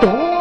多